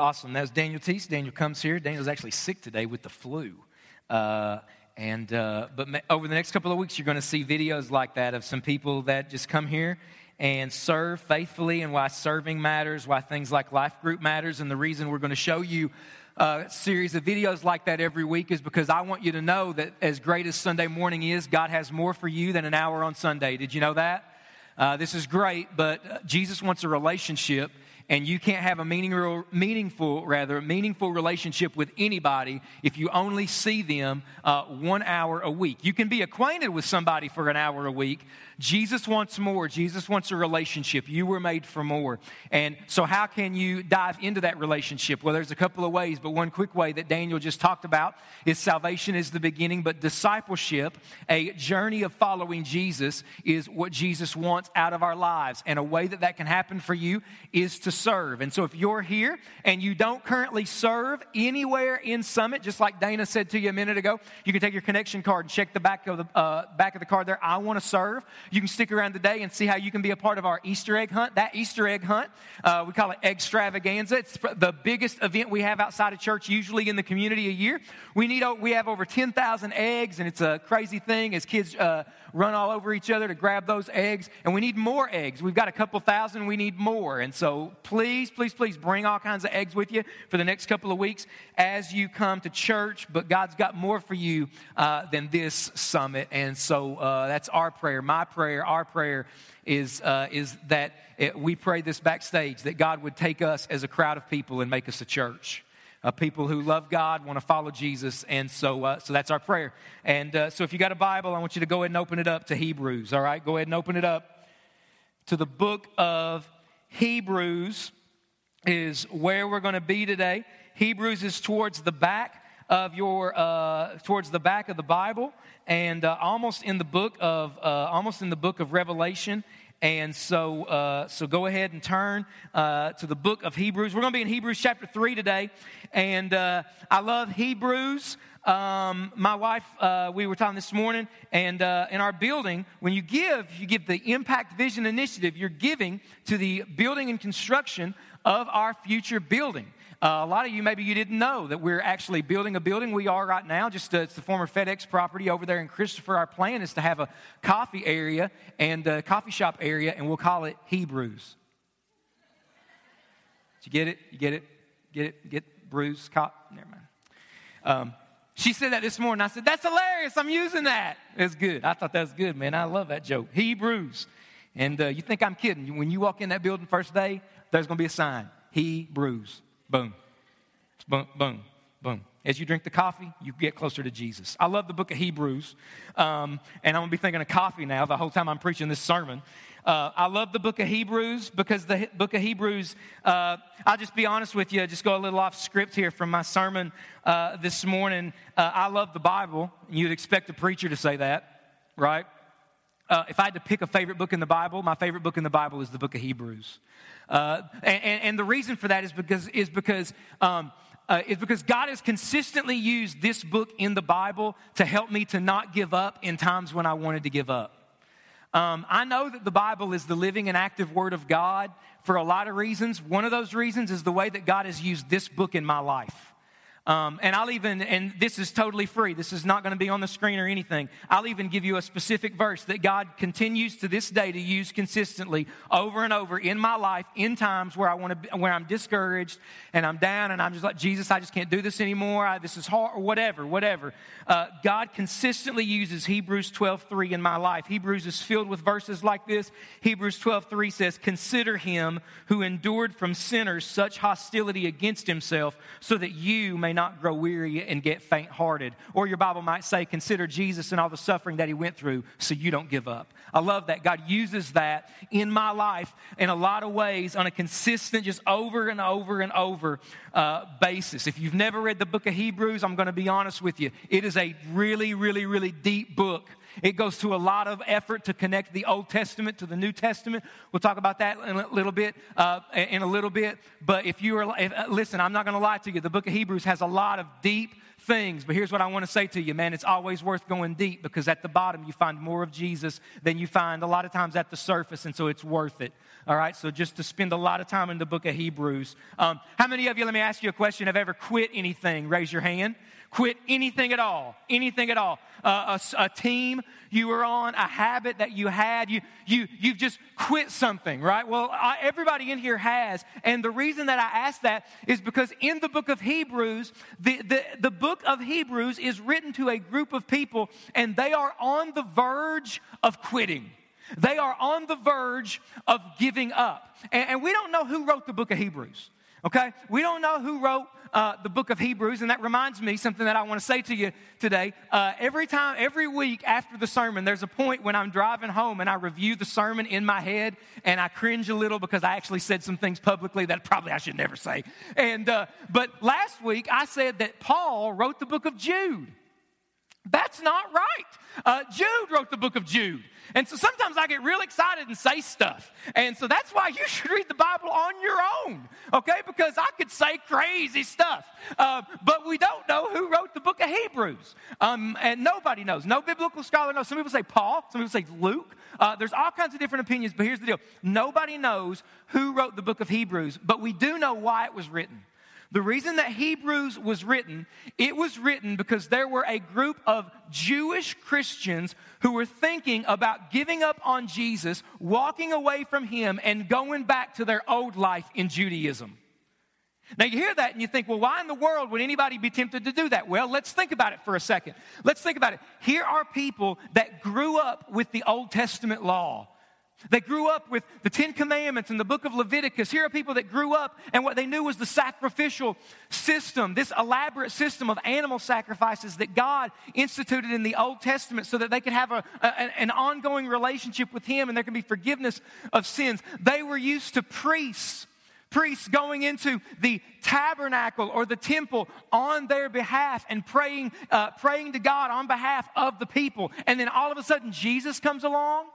Awesome. That's Daniel Teese. Daniel comes here. Daniel's actually sick today with the flu. Uh, and uh, but over the next couple of weeks, you're going to see videos like that of some people that just come here and serve faithfully, and why serving matters, why things like life group matters, and the reason we're going to show you a series of videos like that every week is because I want you to know that as great as Sunday morning is, God has more for you than an hour on Sunday. Did you know that? Uh, this is great, but Jesus wants a relationship and you can't have a meaningful, rather, meaningful relationship with anybody if you only see them uh, one hour a week. You can be acquainted with somebody for an hour a week, Jesus wants more. Jesus wants a relationship. You were made for more. And so, how can you dive into that relationship? Well, there's a couple of ways, but one quick way that Daniel just talked about is salvation is the beginning, but discipleship, a journey of following Jesus, is what Jesus wants out of our lives. And a way that that can happen for you is to serve. And so, if you're here and you don't currently serve anywhere in Summit, just like Dana said to you a minute ago, you can take your connection card and check the back of the uh, back of the card there. I want to serve. You can stick around today and see how you can be a part of our Easter egg hunt. That Easter egg hunt, uh, we call it Extravaganza. It's the biggest event we have outside of church, usually in the community a year. We need we have over 10,000 eggs, and it's a crazy thing as kids uh, run all over each other to grab those eggs. And we need more eggs. We've got a couple thousand. We need more. And so please, please, please bring all kinds of eggs with you for the next couple of weeks as you come to church. But God's got more for you uh, than this summit. And so uh, that's our prayer, my prayer our prayer is, uh, is that it, we pray this backstage that God would take us as a crowd of people and make us a church. Uh, people who love God, want to follow Jesus, and so uh, so that's our prayer. And uh, so, if you got a Bible, I want you to go ahead and open it up to Hebrews. All right, go ahead and open it up to the book of Hebrews. Is where we're going to be today. Hebrews is towards the back of your uh, towards the back of the Bible, and uh, almost in the book of uh, almost in the book of Revelation. And so, uh, so go ahead and turn uh, to the book of Hebrews. We're going to be in Hebrews chapter three today, and uh, I love Hebrews. Um, my wife, uh, we were talking this morning, and uh, in our building, when you give, you give the Impact Vision Initiative. You're giving to the building and construction of our future building. Uh, a lot of you, maybe you didn't know that we're actually building a building. We are right now. Just uh, it's the former FedEx property over there in Christopher. Our plan is to have a coffee area and a coffee shop area, and we'll call it Hebrews. Did you get it? You get it? Get it? Get bruise? Cop? Never mind. Um, she said that this morning. I said, That's hilarious. I'm using that. It's good. I thought that was good, man. I love that joke. Hebrews. And uh, you think I'm kidding. When you walk in that building first day, there's going to be a sign Hebrews. Boom. Boom, boom, boom. As you drink the coffee, you get closer to Jesus. I love the book of Hebrews, um, and I'm going to be thinking of coffee now the whole time I'm preaching this sermon. Uh, I love the book of Hebrews because the book of Hebrews, uh, I'll just be honest with you, just go a little off script here from my sermon uh, this morning. Uh, I love the Bible. You'd expect a preacher to say that, right? Uh, if I had to pick a favorite book in the Bible, my favorite book in the Bible is the book of Hebrews. Uh, and, and, the reason for that is because, is because, um, uh, is because God has consistently used this book in the Bible to help me to not give up in times when I wanted to give up. Um, I know that the Bible is the living and active Word of God for a lot of reasons. One of those reasons is the way that God has used this book in my life. Um, and I'll even, and this is totally free. This is not going to be on the screen or anything. I'll even give you a specific verse that God continues to this day to use consistently over and over in my life in times where I want to, where I'm discouraged and I'm down and I'm just like, Jesus, I just can't do this anymore. I, this is hard or whatever, whatever. Uh, God consistently uses Hebrews 12, 3 in my life. Hebrews is filled with verses like this. Hebrews 12, 3 says, consider him who endured from sinners such hostility against himself so that you may not grow weary and get faint hearted. Or your Bible might say, consider Jesus and all the suffering that he went through so you don't give up. I love that. God uses that in my life in a lot of ways on a consistent, just over and over and over uh, basis. If you've never read the book of Hebrews, I'm going to be honest with you. It is a really, really, really deep book It goes to a lot of effort to connect the Old Testament to the New Testament. We'll talk about that in a little bit. Uh, in a little bit. But if you are, if, uh, listen, I'm not going to lie to you. The book of Hebrews has a lot of deep things. But here's what I want to say to you, man. It's always worth going deep because at the bottom you find more of Jesus than you find a lot of times at the surface, and so it's worth it. All right, so just to spend a lot of time in the book of Hebrews. Um, how many of you, let me ask you a question, have ever quit anything? Raise your hand quit anything at all, anything at all. Uh, a, a, team you were on, a habit that you had, you, you, you've just quit something, right? Well, I, everybody in here has. And the reason that I ask that is because in the book of Hebrews, the, the, the book of Hebrews is written to a group of people, and they are on the verge of quitting. They are on the verge of giving up. And, and we don't know who wrote the book of Hebrews. Okay? We don't know who wrote uh, the book of Hebrews, and that reminds me something that I want to say to you today. Uh, every time, every week after the sermon, there's a point when I'm driving home and I review the sermon in my head, and I cringe a little because I actually said some things publicly that probably I should never say. And uh, but last week I said that Paul wrote the book of Jude. That's not right. Uh, Jude wrote the book of Jude. And so sometimes I get real excited and say stuff. And so that's why you should read the Bible on your own, okay? Because I could say crazy stuff. Uh, but we don't know who wrote the book of Hebrews. Um, and nobody knows. No biblical scholar knows. Some people say Paul, some people say Luke. Uh, there's all kinds of different opinions, but here's the deal nobody knows who wrote the book of Hebrews, but we do know why it was written. The reason that Hebrews was written, it was written because there were a group of Jewish Christians who were thinking about giving up on Jesus, walking away from him, and going back to their old life in Judaism. Now, you hear that and you think, well, why in the world would anybody be tempted to do that? Well, let's think about it for a second. Let's think about it. Here are people that grew up with the Old Testament law. They grew up with the Ten Commandments and the book of Leviticus. Here are people that grew up and what they knew was the sacrificial system, this elaborate system of animal sacrifices that God instituted in the Old Testament so that they could have a, a, an ongoing relationship with Him and there can be forgiveness of sins. They were used to priests. Priests going into the tabernacle or the temple on their behalf and praying, uh, praying to God on behalf of the people. And then all of a sudden, Jesus comes along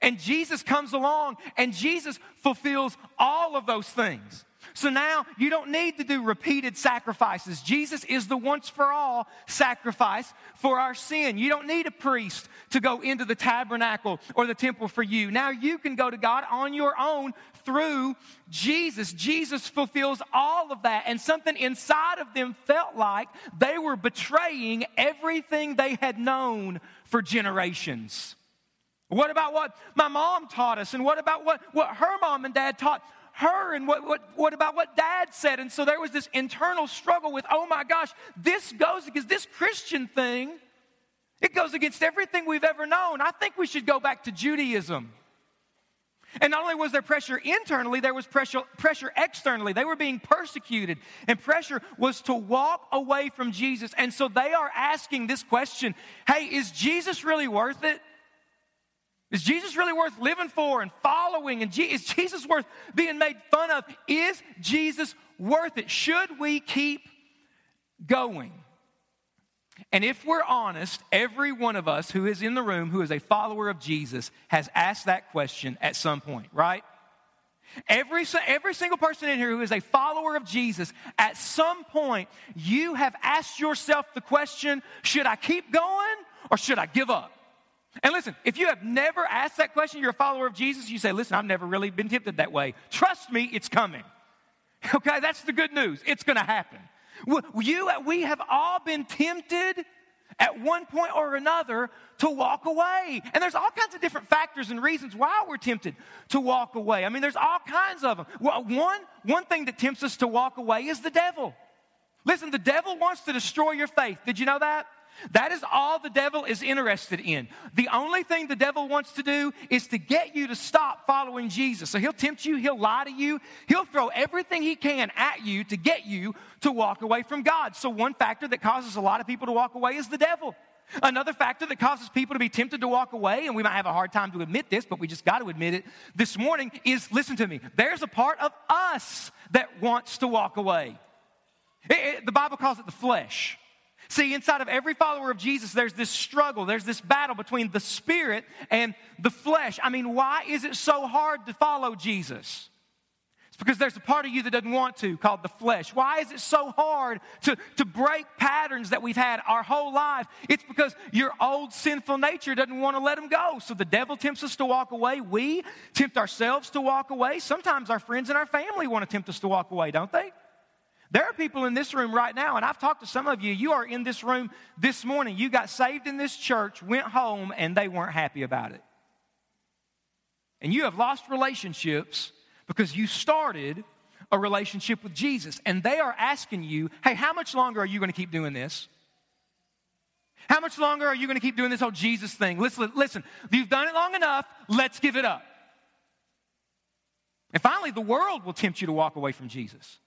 and Jesus comes along and Jesus fulfills all of those things. So now you don't need to do repeated sacrifices. Jesus is the once for all sacrifice for our sin. You don't need a priest to go into the tabernacle or the temple for you. Now you can go to God on your own through Jesus. Jesus fulfills all of that. And something inside of them felt like they were betraying everything they had known for generations. What about what my mom taught us? And what about what, what her mom and dad taught her? And what, what, what about what dad said? And so there was this internal struggle with, oh my gosh, this goes because this Christian thing, it goes against everything we've ever known. I think we should go back to Judaism. And not only was there pressure internally, there was pressure, pressure externally. They were being persecuted, and pressure was to walk away from Jesus. And so they are asking this question Hey, is Jesus really worth it? Is Jesus really worth living for and following? And is Jesus worth being made fun of? Is Jesus worth it? Should we keep going? And if we're honest, every one of us who is in the room who is a follower of Jesus has asked that question at some point, right? Every, every single person in here who is a follower of Jesus, at some point, you have asked yourself the question should I keep going or should I give up? And listen, if you have never asked that question, you're a follower of Jesus, you say, listen, I've never really been tempted that way. Trust me, it's coming. Okay, that's the good news. It's going to happen. You, we have all been tempted at one point or another to walk away. And there's all kinds of different factors and reasons why we're tempted to walk away. I mean, there's all kinds of them. One, one thing that tempts us to walk away is the devil. Listen, the devil wants to destroy your faith. Did you know that? That is all the devil is interested in. The only thing the devil wants to do is to get you to stop following Jesus. So he'll tempt you, he'll lie to you, he'll throw everything he can at you to get you to walk away from God. So, one factor that causes a lot of people to walk away is the devil. Another factor that causes people to be tempted to walk away, and we might have a hard time to admit this, but we just got to admit it this morning, is listen to me, there's a part of us that wants to walk away. It, it, the Bible calls it the flesh. See, inside of every follower of Jesus, there's this struggle, there's this battle between the spirit and the flesh. I mean, why is it so hard to follow Jesus? It's because there's a part of you that doesn't want to, called the flesh. Why is it so hard to, to break patterns that we've had our whole life? It's because your old sinful nature doesn't want to let them go. So the devil tempts us to walk away. We tempt ourselves to walk away. Sometimes our friends and our family want to tempt us to walk away, don't they? There are people in this room right now, and I've talked to some of you. You are in this room this morning. You got saved in this church, went home, and they weren't happy about it. And you have lost relationships because you started a relationship with Jesus. And they are asking you, hey, how much longer are you going to keep doing this? How much longer are you going to keep doing this whole Jesus thing? Listen, listen, you've done it long enough. Let's give it up. And finally, the world will tempt you to walk away from Jesus.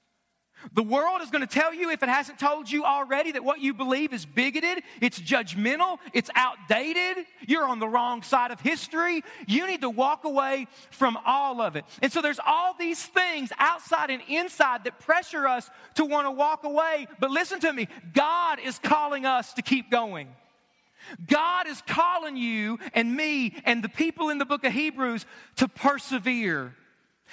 The world is going to tell you, if it hasn't told you already, that what you believe is bigoted, it's judgmental, it's outdated, you're on the wrong side of history. You need to walk away from all of it. And so there's all these things outside and inside that pressure us to want to walk away. But listen to me God is calling us to keep going. God is calling you and me and the people in the book of Hebrews to persevere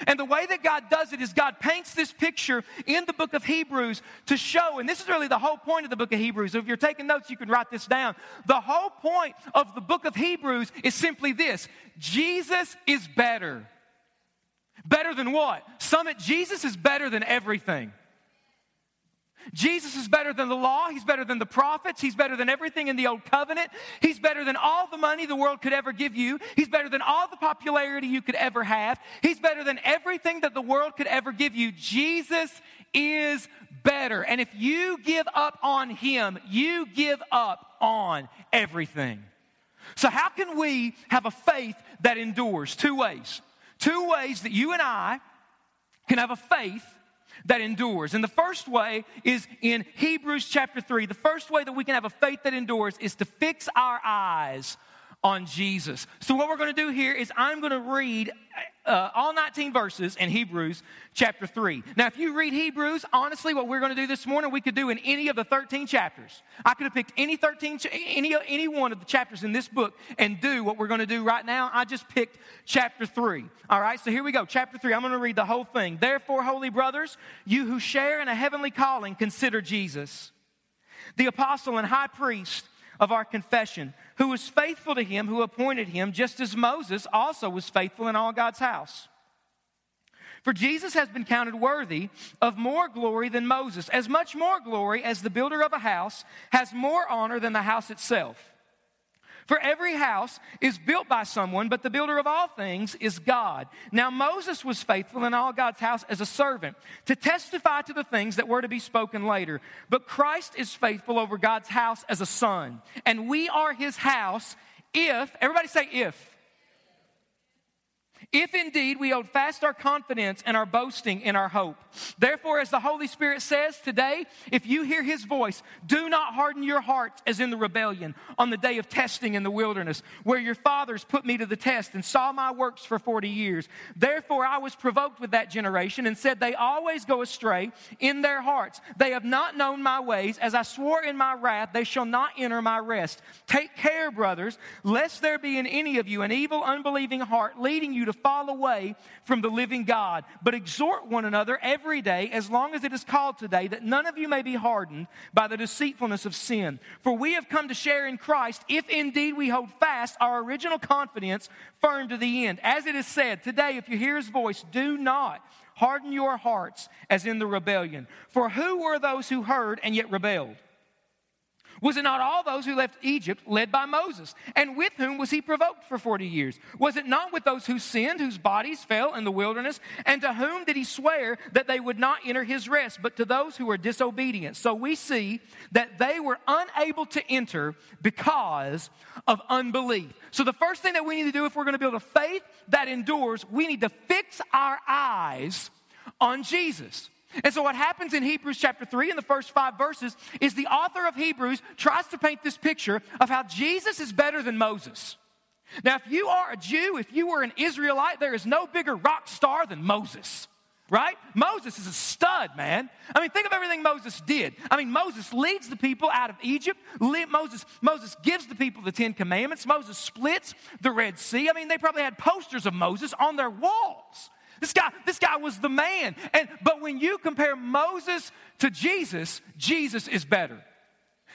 and the way that God does it is God paints this picture in the book of Hebrews to show, and this is really the whole point of the book of Hebrews. If you're taking notes, you can write this down. The whole point of the book of Hebrews is simply this Jesus is better. Better than what? Summit, Jesus is better than everything. Jesus is better than the law. He's better than the prophets. He's better than everything in the old covenant. He's better than all the money the world could ever give you. He's better than all the popularity you could ever have. He's better than everything that the world could ever give you. Jesus is better. And if you give up on Him, you give up on everything. So, how can we have a faith that endures? Two ways. Two ways that you and I can have a faith that endures. And the first way is in Hebrews chapter 3. The first way that we can have a faith that endures is to fix our eyes on Jesus. So, what we're going to do here is I'm going to read uh, all 19 verses in Hebrews chapter 3. Now, if you read Hebrews, honestly, what we're going to do this morning, we could do in any of the 13 chapters. I could have picked any 13, any, any one of the chapters in this book and do what we're going to do right now. I just picked chapter 3. All right, so here we go. Chapter 3. I'm going to read the whole thing. Therefore, holy brothers, you who share in a heavenly calling, consider Jesus, the apostle and high priest of our confession, who was faithful to him who appointed him, just as Moses also was faithful in all God's house. For Jesus has been counted worthy of more glory than Moses, as much more glory as the builder of a house has more honor than the house itself. For every house is built by someone, but the builder of all things is God. Now, Moses was faithful in all God's house as a servant to testify to the things that were to be spoken later. But Christ is faithful over God's house as a son. And we are his house if, everybody say if. If indeed we hold fast our confidence and our boasting in our hope. Therefore, as the Holy Spirit says today, if you hear his voice, do not harden your hearts as in the rebellion on the day of testing in the wilderness, where your fathers put me to the test and saw my works for 40 years. Therefore, I was provoked with that generation and said, They always go astray in their hearts. They have not known my ways. As I swore in my wrath, they shall not enter my rest. Take care, brothers, lest there be in any of you an evil, unbelieving heart leading you to fall away from the living God. But exhort one another every day, as long as it is called today, that none of you may be hardened by the deceitfulness of sin. For we have come to share in Christ, if indeed we hold fast our original confidence firm to the end. As it is said, today, if you hear his voice, do not harden your hearts as in the rebellion. For who were those who heard and yet rebelled? Was it not all those who left Egypt led by Moses? And with whom was he provoked for 40 years? Was it not with those who sinned, whose bodies fell in the wilderness? And to whom did he swear that they would not enter his rest, but to those who were disobedient? So we see that they were unable to enter because of unbelief. So the first thing that we need to do if we're going to build a faith that endures, we need to fix our eyes on Jesus. And so, what happens in Hebrews chapter 3 in the first five verses is the author of Hebrews tries to paint this picture of how Jesus is better than Moses. Now, if you are a Jew, if you were an Israelite, there is no bigger rock star than Moses. right? Moses is a stud, man. I mean, think of everything Moses did. I mean, Moses leads the people out of Egypt. Moses, Moses gives the people the Ten Commandments. Moses splits the Red Sea. I mean, they probably had posters of Moses on their walls. This guy, this guy was the man. And but when you compare Moses to Jesus, Jesus is better.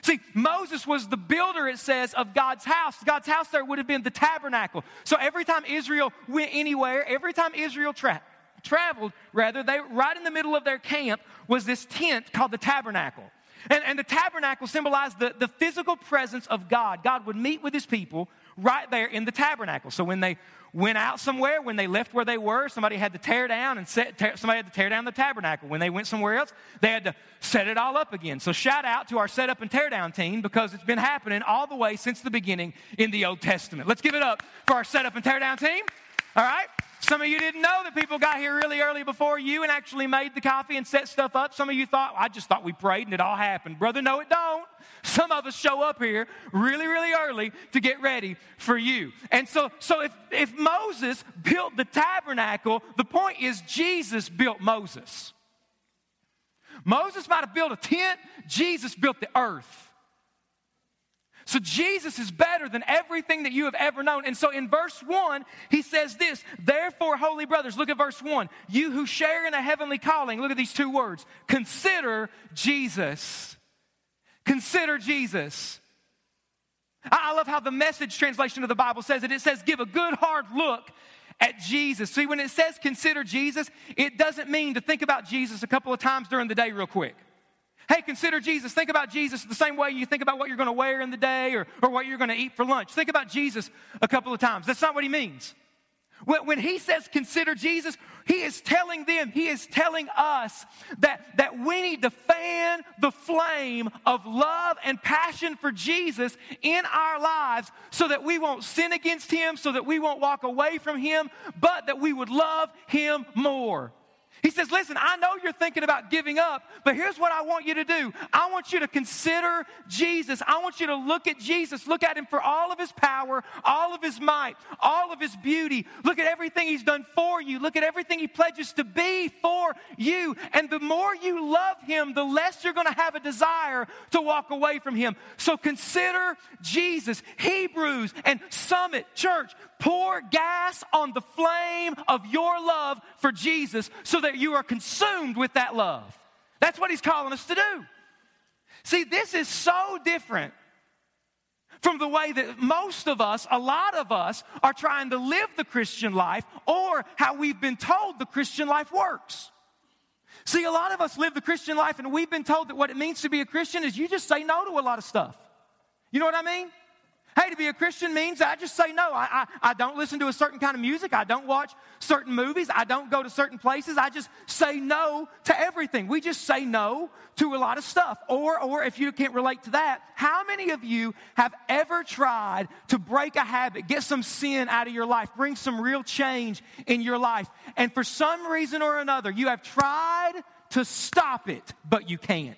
See, Moses was the builder, it says, of God's house. God's house there would have been the tabernacle. So every time Israel went anywhere, every time Israel tra- traveled, rather, they right in the middle of their camp was this tent called the tabernacle. And, and the tabernacle symbolized the, the physical presence of God. God would meet with his people right there in the tabernacle. So when they went out somewhere, when they left where they were, somebody had to tear down and set, tear, somebody had to tear down the tabernacle. When they went somewhere else, they had to set it all up again. So shout out to our set up and tear down team because it's been happening all the way since the beginning in the Old Testament. Let's give it up for our set up and tear down team. All right? Some of you didn't know that people got here really early before you and actually made the coffee and set stuff up. Some of you thought, I just thought we prayed and it all happened. Brother, no, it don't. Some of us show up here really, really early to get ready for you. And so, so if, if Moses built the tabernacle, the point is Jesus built Moses. Moses might have built a tent, Jesus built the earth. So Jesus is better than everything that you have ever known. And so in verse 1, he says this Therefore, holy brothers, look at verse 1. You who share in a heavenly calling, look at these two words consider Jesus. Consider Jesus. I love how the message translation of the Bible says it. It says, give a good hard look at Jesus. See, when it says consider Jesus, it doesn't mean to think about Jesus a couple of times during the day, real quick. Hey, consider Jesus. Think about Jesus the same way you think about what you're going to wear in the day or, or what you're going to eat for lunch. Think about Jesus a couple of times. That's not what he means. When he says consider Jesus, he is telling them, he is telling us that, that we need to fan the flame of love and passion for Jesus in our lives so that we won't sin against him, so that we won't walk away from him, but that we would love him more. He says, Listen, I know you're thinking about giving up, but here's what I want you to do. I want you to consider Jesus. I want you to look at Jesus. Look at him for all of his power, all of his might, all of his beauty. Look at everything he's done for you. Look at everything he pledges to be for you. And the more you love him, the less you're going to have a desire to walk away from him. So consider Jesus. Hebrews and Summit Church, pour gas on the flame of your love for Jesus so that you are consumed with that love. That's what he's calling us to do. See, this is so different from the way that most of us, a lot of us, are trying to live the Christian life or how we've been told the Christian life works. See, a lot of us live the Christian life and we've been told that what it means to be a Christian is you just say no to a lot of stuff. You know what I mean? Hey, to be a Christian means I just say no. I, I, I, don't listen to a certain kind of music. I don't watch certain movies. I don't go to certain places. I just say no to everything. We just say no to a lot of stuff. Or, or if you can't relate to that, how many of you have ever tried to break a habit, get some sin out of your life, bring some real change in your life, and for some reason or another, you have tried to stop it, but you can't?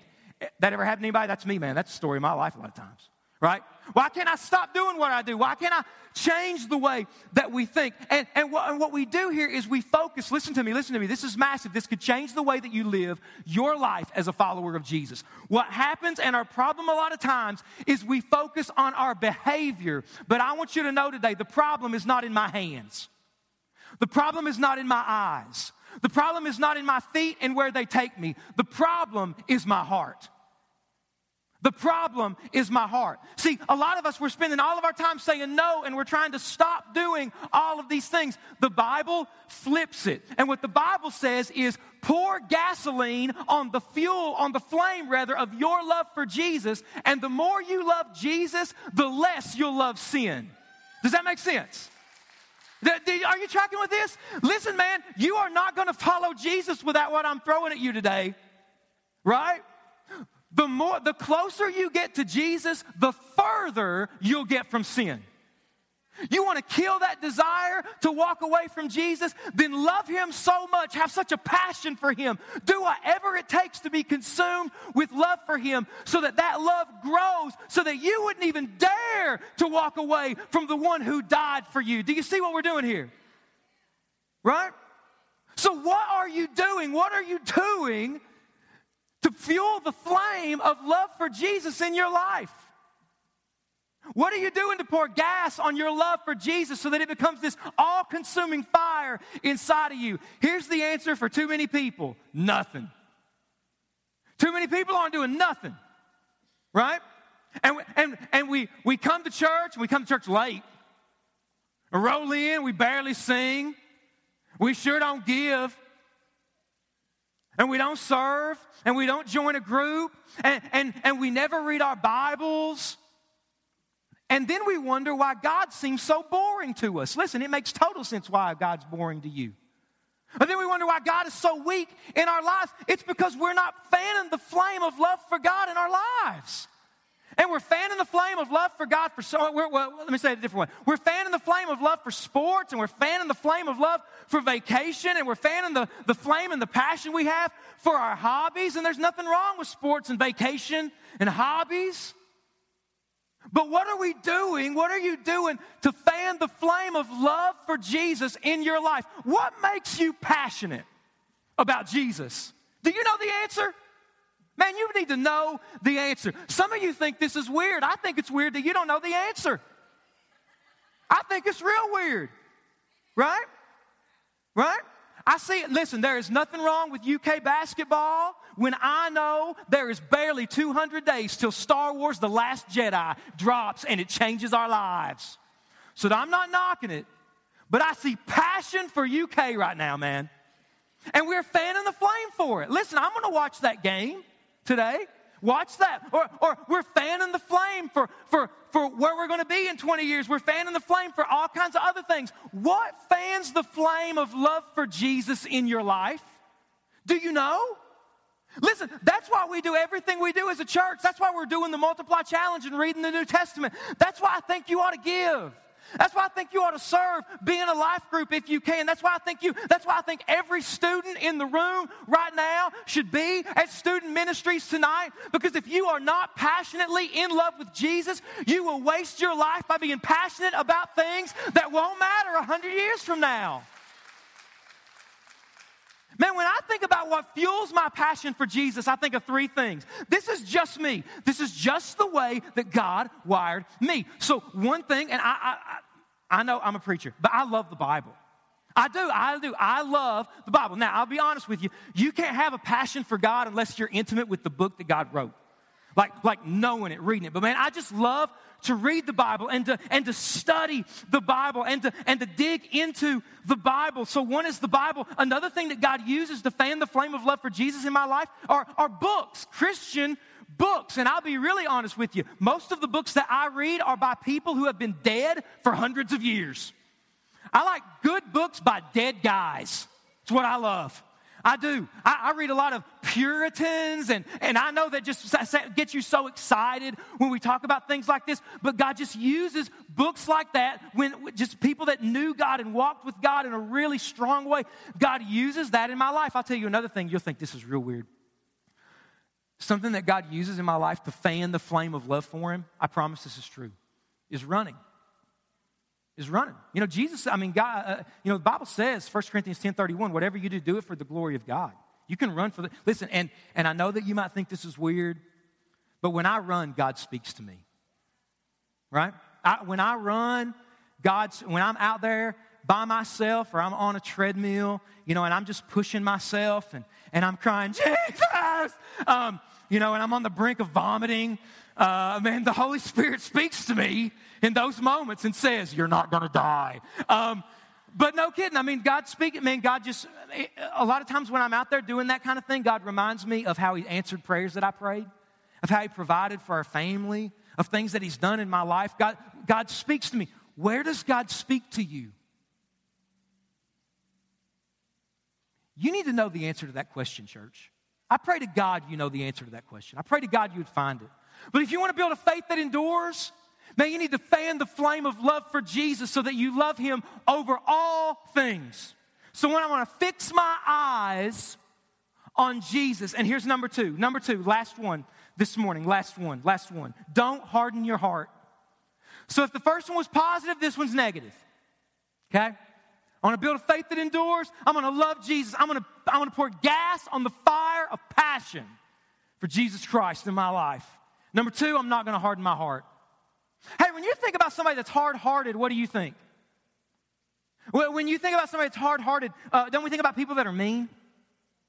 That ever happened to anybody? That's me, man. That's the story of my life a lot of times, right? Why can't I stop doing what I do? Why can't I change the way that we think? And, and, what, and what we do here is we focus. Listen to me, listen to me. This is massive. This could change the way that you live your life as a follower of Jesus. What happens and our problem a lot of times is we focus on our behavior. But I want you to know today the problem is not in my hands, the problem is not in my eyes. The problem is not in my feet and where they take me. The problem is my heart. The problem is my heart. See, a lot of us, we're spending all of our time saying no and we're trying to stop doing all of these things. The Bible flips it. And what the Bible says is pour gasoline on the fuel, on the flame rather, of your love for Jesus. And the more you love Jesus, the less you'll love sin. Does that make sense? Are you tracking with this? Listen, man, you are not going to follow Jesus without what I'm throwing at you today, right? The more the closer you get to Jesus, the further you'll get from sin. You want to kill that desire to walk away from Jesus? Then love Him so much, have such a passion for Him. Do whatever it takes to be consumed with love for Him so that that love grows, so that you wouldn't even dare to walk away from the one who died for you. Do you see what we're doing here? Right? So, what are you doing? What are you doing to fuel the flame of love for Jesus in your life? What are you doing to pour gas on your love for Jesus so that it becomes this all consuming fire inside of you? Here's the answer for too many people nothing. Too many people aren't doing nothing, right? And, and, and we, we come to church, we come to church late. roll in, we barely sing. We sure don't give. And we don't serve. And we don't join a group. And, and, and we never read our Bibles. And then we wonder why God seems so boring to us. Listen, it makes total sense why God's boring to you. And then we wonder why God is so weak in our lives. It's because we're not fanning the flame of love for God in our lives. And we're fanning the flame of love for God for so. Well, let me say it a different way. We're fanning the flame of love for sports, and we're fanning the flame of love for vacation, and we're fanning the, the flame and the passion we have for our hobbies. And there's nothing wrong with sports and vacation and hobbies. But what are we doing? What are you doing to fan the flame of love for Jesus in your life? What makes you passionate about Jesus? Do you know the answer? Man, you need to know the answer. Some of you think this is weird. I think it's weird that you don't know the answer. I think it's real weird. Right? Right? I see it. Listen, there is nothing wrong with UK basketball when I know there is barely 200 days till Star Wars The Last Jedi drops and it changes our lives. So I'm not knocking it, but I see passion for UK right now, man. And we're fanning the flame for it. Listen, I'm going to watch that game today. Watch that. Or, or we're fanning the flame for, for, for where we're going to be in 20 years. We're fanning the flame for all kinds of other things. What fans the flame of love for Jesus in your life? Do you know? Listen, that's why we do everything we do as a church. That's why we're doing the Multiply Challenge and reading the New Testament. That's why I think you ought to give. That's why I think you ought to serve, be in a life group if you can. That's why I think you, that's why I think every student in the room right now should be at student ministries tonight. Because if you are not passionately in love with Jesus, you will waste your life by being passionate about things that won't matter a hundred years from now. Man, when I think about what fuels my passion for Jesus, I think of three things. This is just me. This is just the way that God wired me. So, one thing, and I, I, I know I'm a preacher, but I love the Bible. I do, I do. I love the Bible. Now, I'll be honest with you. You can't have a passion for God unless you're intimate with the book that God wrote. Like, like knowing it, reading it. But man, I just love to read the Bible and to, and to study the Bible and to, and to dig into the Bible. So, one is the Bible. Another thing that God uses to fan the flame of love for Jesus in my life are, are books, Christian books. And I'll be really honest with you most of the books that I read are by people who have been dead for hundreds of years. I like good books by dead guys. It's what I love. I do. I, I, read a lot of Puritans, and, and I know that just gets you so excited when we talk about things like this. But God just uses books like that when just people that knew God and walked with God in a really strong way. God uses that in my life. I'll tell you another thing, you'll think this is real weird. Something that God uses in my life to fan the flame of love for Him, I promise this is true, is running is running. You know, Jesus, I mean, God, uh, you know, the Bible says, 1 Corinthians 10 31, whatever you do, do it for the glory of God. You can run for the, listen, and, and I know that you might think this is weird, but when I run, God speaks to me. Right? I, when I run, God's, when I'm out there by myself or I'm on a treadmill, you know, and I'm just pushing myself and, and I'm crying, Jesus! Um, you know, and I'm on the brink of vomiting, uh, man, the Holy Spirit speaks to me in those moments and says, You're not going to die. Um, but no kidding. I mean, God speaking, man, God just, a lot of times when I'm out there doing that kind of thing, God reminds me of how He answered prayers that I prayed, of how He provided for our family, of things that He's done in my life. God, God speaks to me. Where does God speak to you? You need to know the answer to that question, church. I pray to God you know the answer to that question. I pray to God you would find it. But if you want to build a faith that endures, man, you need to fan the flame of love for Jesus so that you love him over all things. So when I want to fix my eyes on Jesus, and here's number two. Number two, last one this morning, last one, last one. Don't harden your heart. So if the first one was positive, this one's negative. Okay? I want to build a faith that endures. I'm going to love Jesus. I'm going to, I'm going to pour gas on the fire of passion for Jesus Christ in my life. Number two, I'm not going to harden my heart. Hey, when you think about somebody that's hard hearted, what do you think? When you think about somebody that's hard hearted, uh, don't we think about people that are mean?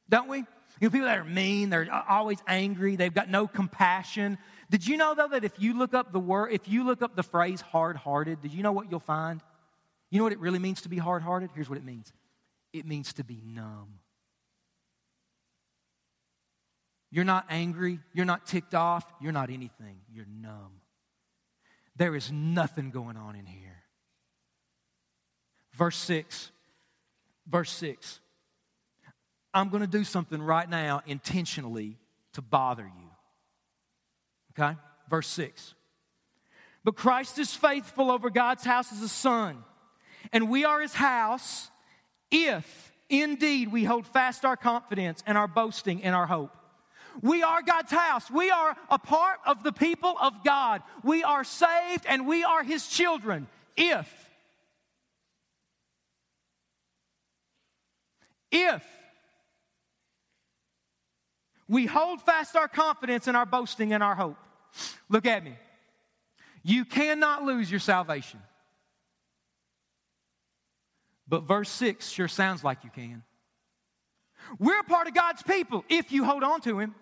Don't we? You know, people that are mean, they're always angry, they've got no compassion. Did you know, though, that if you look up the word, if you look up the phrase hard hearted, did you know what you'll find? You know what it really means to be hard hearted? Here's what it means it means to be numb. You're not angry, you're not ticked off, you're not anything, you're numb. There is nothing going on in here. Verse 6. Verse 6. I'm going to do something right now intentionally to bother you. Okay? Verse 6. But Christ is faithful over God's house as a son, and we are his house if indeed we hold fast our confidence and our boasting and our hope. We are God's house. We are a part of the people of God. We are saved and we are his children if if we hold fast our confidence and our boasting and our hope. Look at me. You cannot lose your salvation. But verse 6 sure sounds like you can. We're a part of God's people if you hold on to Him.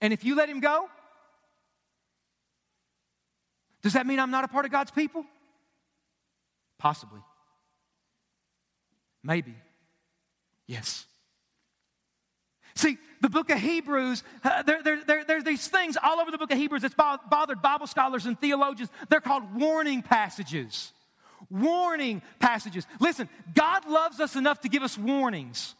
And if you let Him go, does that mean I'm not a part of God's people? Possibly. Maybe. Yes. See, the book of Hebrews, uh, there, there, there, there's these things all over the book of Hebrews that's bothered Bible scholars and theologians. They're called warning passages. Warning passages. Listen, God loves us enough to give us warnings.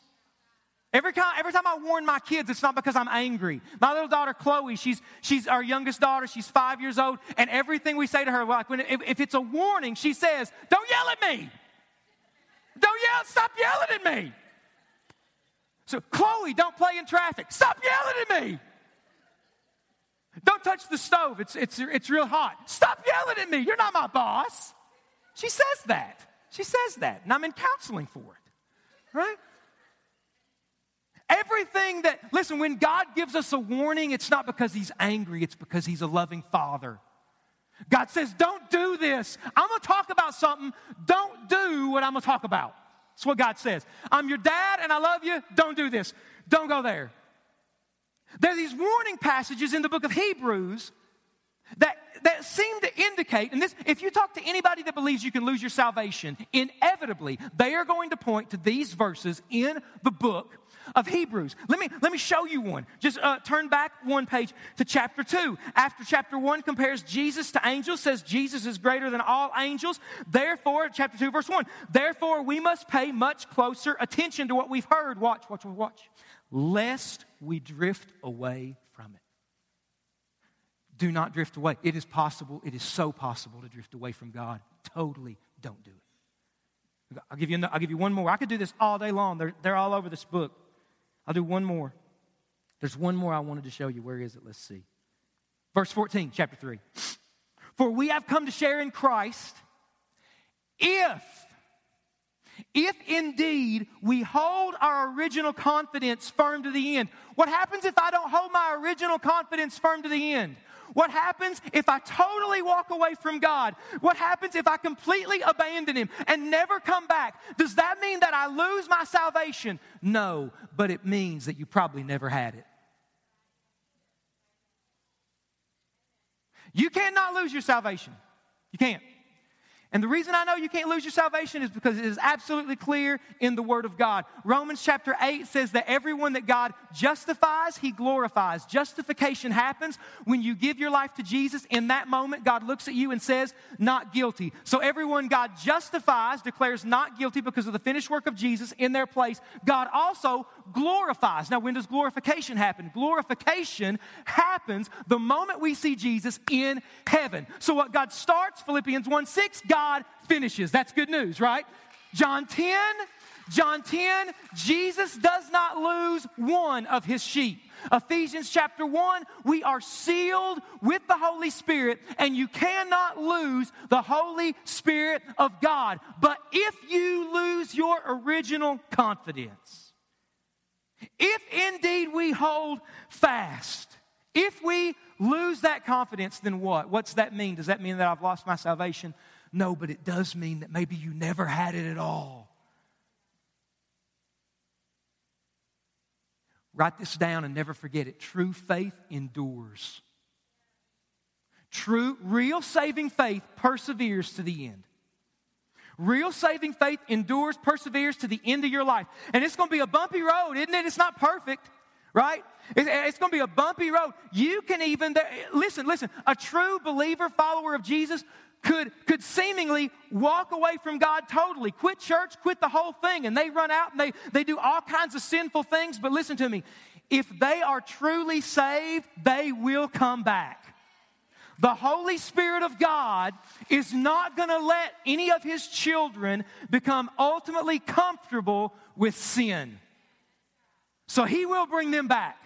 Every time, every time I warn my kids, it's not because I'm angry. My little daughter Chloe, she's, she's our youngest daughter. She's five years old, and everything we say to her, like when if, if it's a warning, she says, "Don't yell at me! Don't yell! Stop yelling at me!" So, Chloe, don't play in traffic. Stop yelling at me. Don't touch the stove. It's, it's, it's real hot. Stop yelling at me. You're not my boss. She says that. She says that. And I'm in counseling for it. Right? Everything that, listen, when God gives us a warning, it's not because He's angry, it's because He's a loving Father. God says, Don't do this. I'm going to talk about something. Don't do what I'm going to talk about. That's what God says. I'm your dad and I love you. Don't do this. Don't go there. There are these warning passages in the book of Hebrews that, that seem to indicate, and this, if you talk to anybody that believes you can lose your salvation, inevitably they are going to point to these verses in the book of Hebrews. Let me, let me show you one. Just uh, turn back one page to chapter 2. After chapter 1 compares Jesus to angels, says Jesus is greater than all angels. Therefore, chapter 2, verse 1, therefore we must pay much closer attention to what we've heard. Watch, watch, watch. Lest we drift away. Do not drift away. It is possible, it is so possible to drift away from God. Totally don't do it. I'll give you, I'll give you one more. I could do this all day long. They're, they're all over this book. I'll do one more. There's one more I wanted to show you. Where is it? Let's see. Verse 14, chapter 3. For we have come to share in Christ if, if indeed we hold our original confidence firm to the end. What happens if I don't hold my original confidence firm to the end? What happens if I totally walk away from God? What happens if I completely abandon Him and never come back? Does that mean that I lose my salvation? No, but it means that you probably never had it. You cannot lose your salvation. You can't. And the reason I know you can't lose your salvation is because it is absolutely clear in the Word of God. Romans chapter 8 says that everyone that God justifies, He glorifies. Justification happens when you give your life to Jesus. In that moment, God looks at you and says, Not guilty. So everyone God justifies declares not guilty because of the finished work of Jesus in their place. God also glorifies. Now, when does glorification happen? Glorification happens the moment we see Jesus in heaven. So what God starts, Philippians 1 6, God finishes. That's good news, right? John 10, John 10, Jesus does not lose one of his sheep. Ephesians chapter 1, we are sealed with the Holy Spirit, and you cannot lose the Holy Spirit of God. But if you lose your original confidence, if indeed we hold fast, if we lose that confidence, then what? What's that mean? Does that mean that I've lost my salvation? No, but it does mean that maybe you never had it at all. Write this down and never forget it. True faith endures. True, real saving faith perseveres to the end. Real saving faith endures, perseveres to the end of your life. And it's going to be a bumpy road, isn't it? It's not perfect, right? It's going to be a bumpy road. You can even, listen, listen, a true believer, follower of Jesus could, could seemingly walk away from God totally, quit church, quit the whole thing, and they run out and they, they do all kinds of sinful things. But listen to me if they are truly saved, they will come back. The Holy Spirit of God is not going to let any of His children become ultimately comfortable with sin. So He will bring them back.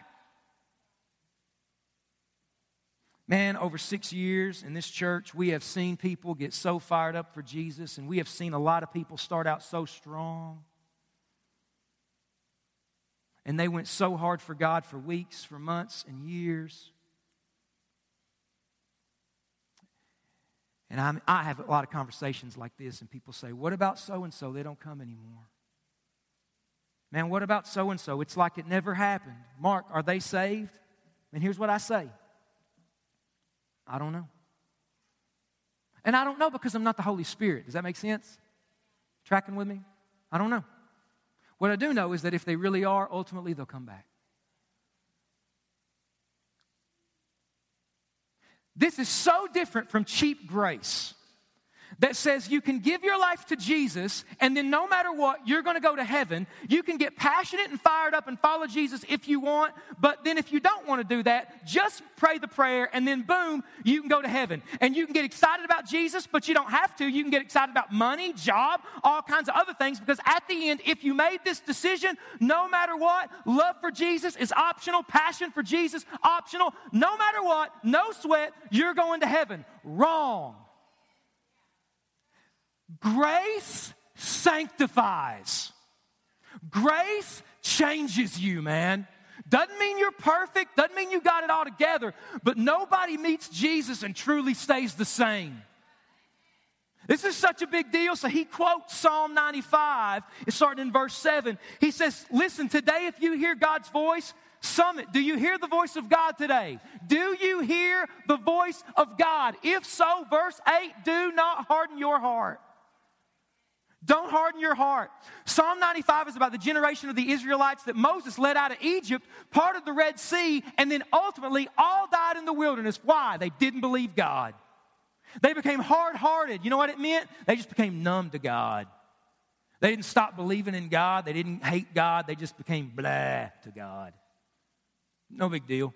Man, over six years in this church, we have seen people get so fired up for Jesus, and we have seen a lot of people start out so strong. And they went so hard for God for weeks, for months, and years. And I'm, i have a lot of conversations like this, and people say, What about so and so? They don't come anymore. Man, what about so and so? It's like it never happened. Mark, are they saved? And here's what I say I don't know. And I don't know because I'm not the Holy Spirit. Does that make sense? Tracking with me? I don't know. What I do know is that if they really are, ultimately they'll come back. This is so different from cheap grace that says you can give your life to Jesus and then no matter what, you're going to go to heaven. You can get passionate and fired up and follow Jesus if you want, but then if you don't want to do that, just pray the prayer and then boom, you can go to heaven. And you can get excited about Jesus, but you don't have to. You can get excited about money, job, all kinds of other things because at the end, if you made this decision, no matter what, love for Jesus is optional, passion for Jesus optional. No matter what, no sweat, you're going to heaven. Wrong. Grace sanctifies. Grace changes you, man. Doesn't mean you're perfect, doesn't mean you got it all together, but nobody meets Jesus and truly stays the same. This is such a big deal. So he quotes Psalm 95. It's starting in verse 7. He says, Listen, today, if you hear God's voice, Summit, do you hear the voice of God today? Do you hear the voice of God? If so, verse 8, do not harden your heart. Don't harden your heart. Psalm 95 is about the generation of the Israelites that Moses led out of Egypt, part of the Red Sea, and then ultimately all died in the wilderness. Why? They didn't believe God. They became hard hearted. You know what it meant? They just became numb to God. They didn't stop believing in God. They didn't hate God. They just became blah to God. No big deal.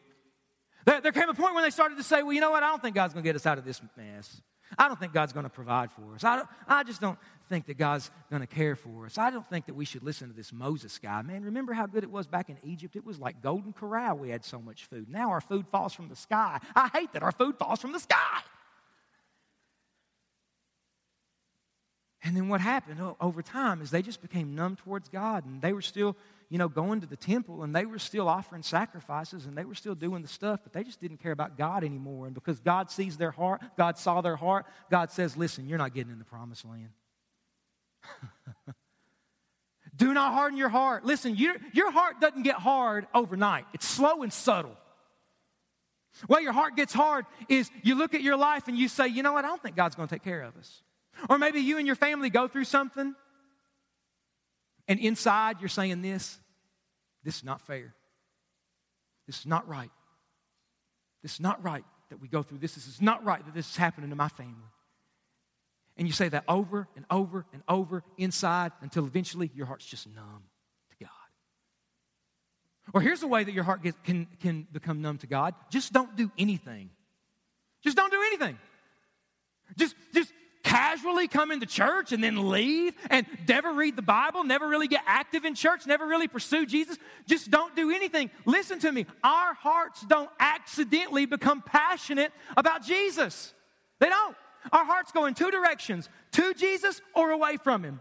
There, there came a point when they started to say, well, you know what? I don't think God's going to get us out of this mess. I don't think God's going to provide for us. I, I just don't think that God's going to care for us. I don't think that we should listen to this Moses guy. Man, remember how good it was back in Egypt? It was like Golden Corral. We had so much food. Now our food falls from the sky. I hate that our food falls from the sky. And then what happened over time is they just became numb towards God and they were still you know, going to the temple and they were still offering sacrifices and they were still doing the stuff, but they just didn't care about God anymore. And because God sees their heart, God saw their heart, God says, listen, you're not getting in the promised land. Do not harden your heart. Listen, your, your heart doesn't get hard overnight, it's slow and subtle. Well, your heart gets hard is you look at your life and you say, you know what, I don't think God's going to take care of us. Or maybe you and your family go through something and inside, you're saying this this is not fair. This is not right. This is not right that we go through this. This is not right that this is happening to my family. And you say that over and over and over inside until eventually your heart's just numb to God. Or here's a way that your heart gets, can, can become numb to God just don't do anything. Just don't do anything. Just, just casually come into church and then leave and never read the Bible, never really get active in church, never really pursue Jesus, just don't do anything. Listen to me. Our hearts don't accidentally become passionate about Jesus. They don't. Our hearts go in two directions to Jesus or away from Him.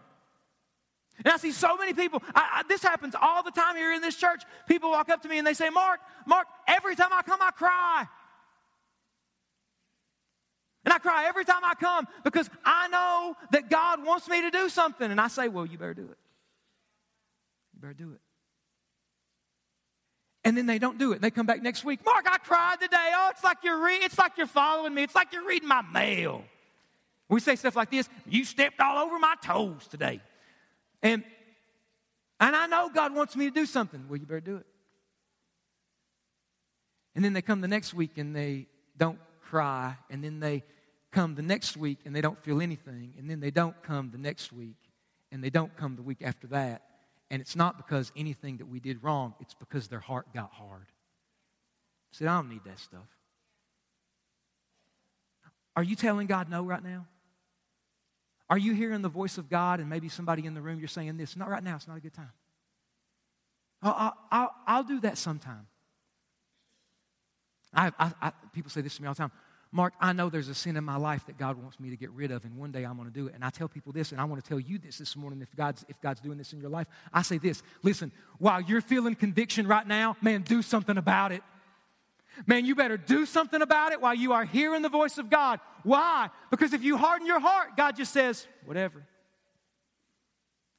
And I see so many people, I, I, this happens all the time here in this church. People walk up to me and they say, Mark, Mark, every time I come, I cry. And I cry every time I come because I know that God wants me to do something. And I say, Well, you better do it. You better do it. And then they don't do it. They come back next week. Mark, I cried today. Oh, it's like you're re- it's like you're following me. It's like you're reading my mail. We say stuff like this. You stepped all over my toes today. And and I know God wants me to do something. Well, you better do it. And then they come the next week and they don't cry. And then they come the next week and they don't feel anything, and then they don't come the next week, and they don't come the week after that. And it's not because anything that we did wrong, it's because their heart got hard. Said, I don't need that stuff. Are you telling God no right now? Are you hearing the voice of God and maybe somebody in the room you're saying this? Not right now, it's not a good time. I'll, I'll, I'll do that sometime. I, I, I, people say this to me all the time. Mark, I know there's a sin in my life that God wants me to get rid of, and one day I'm going to do it. And I tell people this, and I want to tell you this this morning if God's, if God's doing this in your life. I say this listen, while you're feeling conviction right now, man, do something about it. Man, you better do something about it while you are hearing the voice of God. Why? Because if you harden your heart, God just says, whatever.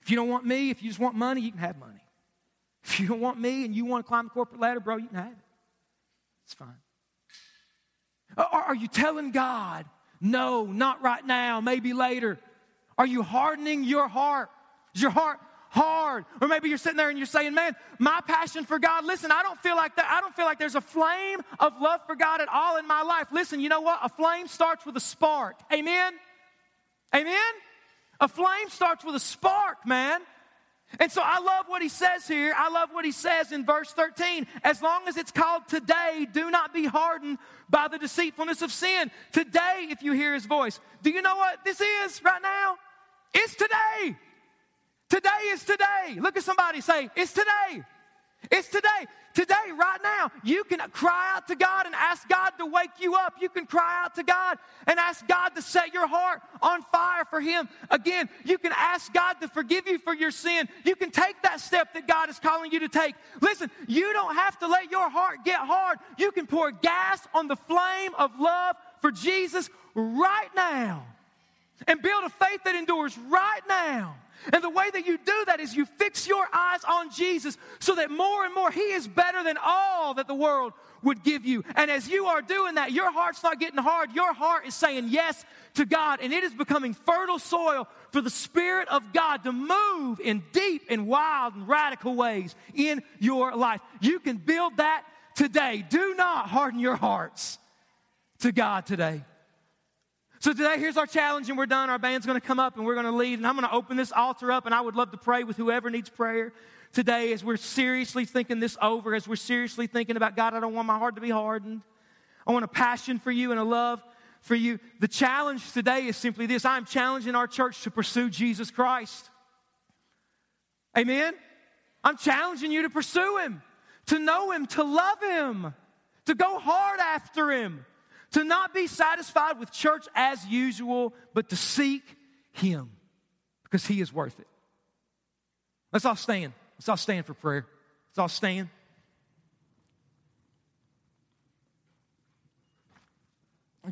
If you don't want me, if you just want money, you can have money. If you don't want me and you want to climb the corporate ladder, bro, you can have it. It's fine. Uh, are you telling God, no, not right now, maybe later? Are you hardening your heart? Is your heart hard? Or maybe you're sitting there and you're saying, man, my passion for God, listen, I don't feel like that. I don't feel like there's a flame of love for God at all in my life. Listen, you know what? A flame starts with a spark. Amen? Amen? A flame starts with a spark, man. And so I love what he says here. I love what he says in verse 13. As long as it's called today, do not be hardened by the deceitfulness of sin. Today, if you hear his voice, do you know what this is right now? It's today. Today is today. Look at somebody say, It's today. It's today. Today, right now, you can cry out to God and ask God to wake you up. You can cry out to God and ask God to set your heart on fire for Him. Again, you can ask God to forgive you for your sin. You can take that step that God is calling you to take. Listen, you don't have to let your heart get hard. You can pour gas on the flame of love for Jesus right now and build a faith that endures right now. And the way that you do that is you fix your eyes on Jesus so that more and more He is better than all that the world would give you. And as you are doing that, your heart's not getting hard. Your heart is saying yes to God, and it is becoming fertile soil for the Spirit of God to move in deep and wild and radical ways in your life. You can build that today. Do not harden your hearts to God today. So today, here's our challenge, and we're done. Our band's going to come up and we're going to lead, and I'm going to open this altar up, and I would love to pray with whoever needs prayer today as we're seriously thinking this over, as we're seriously thinking about God, I don't want my heart to be hardened. I want a passion for you and a love for you. The challenge today is simply this I'm challenging our church to pursue Jesus Christ. Amen? I'm challenging you to pursue Him, to know Him, to love Him, to go hard after Him to not be satisfied with church as usual, but to seek Him because He is worth it. Let's all stand. Let's all stand for prayer. Let's all stand.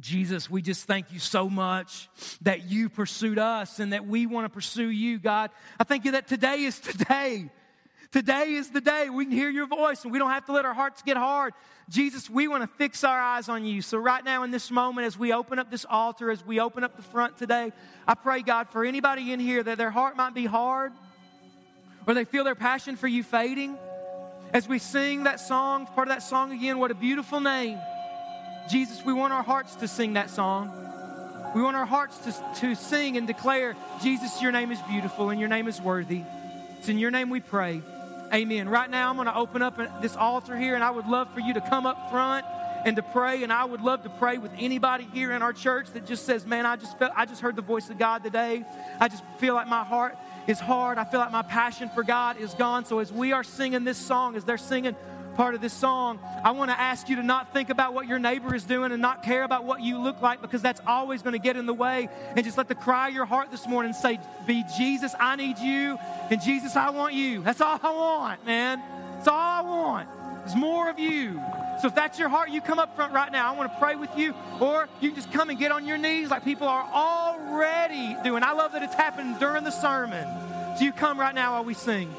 Jesus, we just thank you so much that you pursued us and that we want to pursue you, God. I thank you that today is today. Today is the day we can hear your voice and we don't have to let our hearts get hard. Jesus, we want to fix our eyes on you. So, right now in this moment, as we open up this altar, as we open up the front today, I pray, God, for anybody in here that their heart might be hard or they feel their passion for you fading. As we sing that song, part of that song again, what a beautiful name. Jesus, we want our hearts to sing that song. We want our hearts to, to sing and declare, Jesus, your name is beautiful and your name is worthy. It's in your name we pray. Amen. Right now, I'm going to open up this altar here, and I would love for you to come up front and to pray. And I would love to pray with anybody here in our church that just says, Man, I just felt, I just heard the voice of God today. I just feel like my heart is hard. I feel like my passion for God is gone. So as we are singing this song, as they're singing part of this song, I want to ask you to not think about what your neighbor is doing and not care about what you look like because that's always going to get in the way. And just let the cry of your heart this morning say, Be Jesus, I need you. And Jesus, I want you. That's all I want, man. That's all I want. There's more of you. So if that's your heart, you come up front right now. I want to pray with you. Or you can just come and get on your knees like people are already doing. I love that it's happened during the sermon. So you come right now while we sing.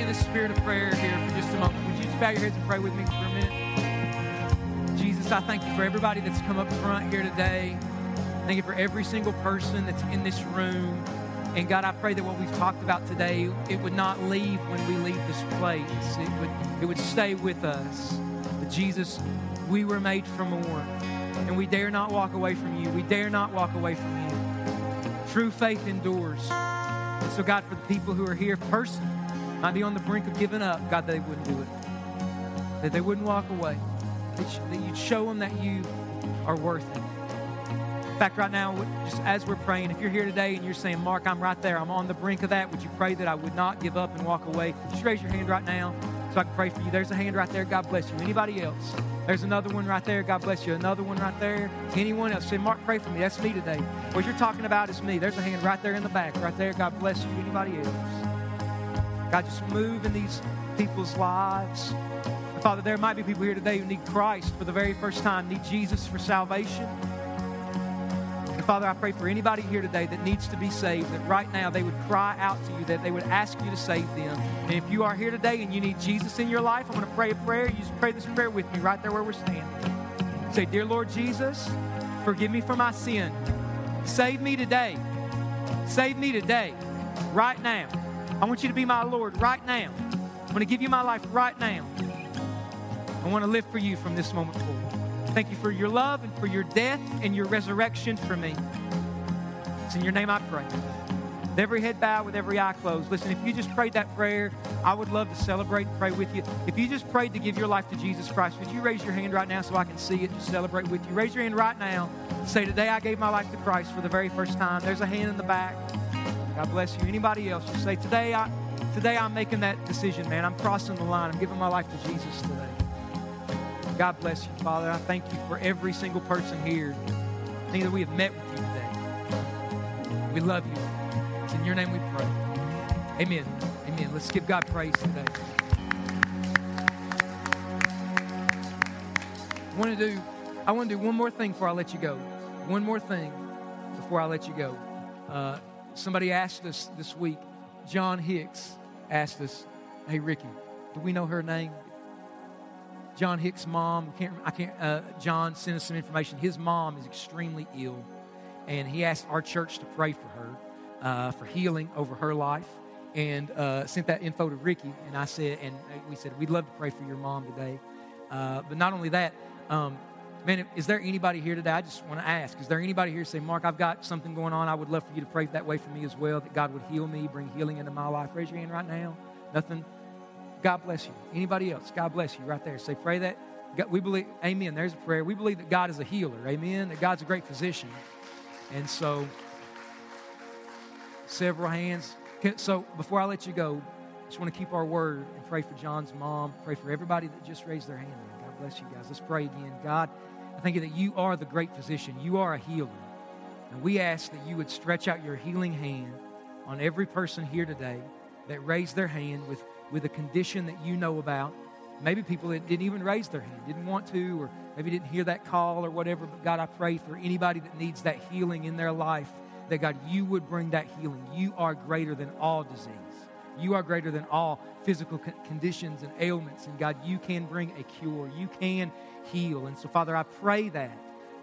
In the spirit of prayer here for just a moment. Would you just bow your heads and pray with me for a minute? Jesus, I thank you for everybody that's come up front here today. Thank you for every single person that's in this room. And God, I pray that what we've talked about today, it would not leave when we leave this place. It would, it would stay with us. But Jesus, we were made for more. And we dare not walk away from you. We dare not walk away from you. True faith endures. And so, God, for the people who are here personally, might be on the brink of giving up, God, they wouldn't do it. That they wouldn't walk away. That you'd show them that you are worth it. In fact, right now, just as we're praying, if you're here today and you're saying, Mark, I'm right there, I'm on the brink of that, would you pray that I would not give up and walk away? Just raise your hand right now so I can pray for you. There's a hand right there. God bless you. Anybody else? There's another one right there. God bless you. Another one right there. Anyone else? Say, Mark, pray for me. That's me today. What you're talking about is me. There's a hand right there in the back. Right there. God bless you. Anybody else? God, just move in these people's lives. Father, there might be people here today who need Christ for the very first time, need Jesus for salvation. And Father, I pray for anybody here today that needs to be saved, that right now they would cry out to you, that they would ask you to save them. And if you are here today and you need Jesus in your life, I'm going to pray a prayer. You just pray this prayer with me right there where we're standing. Say, Dear Lord Jesus, forgive me for my sin. Save me today. Save me today, right now. I want you to be my Lord right now. I want to give you my life right now. I want to live for you from this moment forward. Thank you for your love and for your death and your resurrection for me. It's in your name I pray. With every head bowed, with every eye closed. Listen, if you just prayed that prayer, I would love to celebrate and pray with you. If you just prayed to give your life to Jesus Christ, would you raise your hand right now so I can see it to celebrate with you? Raise your hand right now. Say, Today I gave my life to Christ for the very first time. There's a hand in the back. God bless you. Anybody else? Just say, today, I, today I'm making that decision, man. I'm crossing the line. I'm giving my life to Jesus today. God bless you, Father. I thank you for every single person here. Thank that we have met with you today. We love you. It's in your name we pray. Amen. Amen. Let's give God praise today. I want to do I want to do one more thing before I let you go. One more thing before I let you go. Uh, somebody asked us this week, John Hicks asked us, Hey, Ricky, do we know her name? John Hicks' mom, can't, I can't, uh, John sent us some information. His mom is extremely ill, and he asked our church to pray for her, uh, for healing over her life, and uh, sent that info to Ricky. And I said, and we said, we'd love to pray for your mom today. Uh, but not only that, um, man, is there anybody here today? I just want to ask, is there anybody here say, Mark, I've got something going on. I would love for you to pray that way for me as well, that God would heal me, bring healing into my life. Raise your hand right now. Nothing. God bless you. Anybody else? God bless you right there. Say, pray that. God, we believe, amen. There's a prayer. We believe that God is a healer. Amen. That God's a great physician. And so, several hands. So, before I let you go, I just want to keep our word and pray for John's mom. Pray for everybody that just raised their hand. God bless you guys. Let's pray again. God, I thank you that you are the great physician. You are a healer. And we ask that you would stretch out your healing hand on every person here today that raised their hand with with a condition that you know about. Maybe people that didn't even raise their hand, didn't want to, or maybe didn't hear that call or whatever. But God, I pray for anybody that needs that healing in their life, that God, you would bring that healing. You are greater than all disease. You are greater than all physical conditions and ailments. And God, you can bring a cure. You can heal. And so, Father, I pray that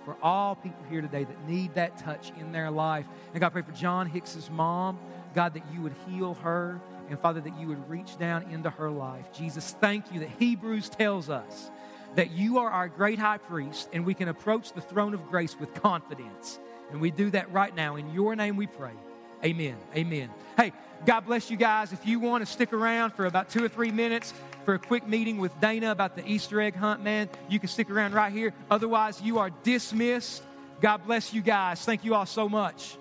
for all people here today that need that touch in their life. And God, I pray for John Hicks's mom. God, that you would heal her. And Father, that you would reach down into her life. Jesus, thank you that Hebrews tells us that you are our great high priest and we can approach the throne of grace with confidence. And we do that right now. In your name we pray. Amen. Amen. Hey, God bless you guys. If you want to stick around for about two or three minutes for a quick meeting with Dana about the Easter egg hunt, man, you can stick around right here. Otherwise, you are dismissed. God bless you guys. Thank you all so much.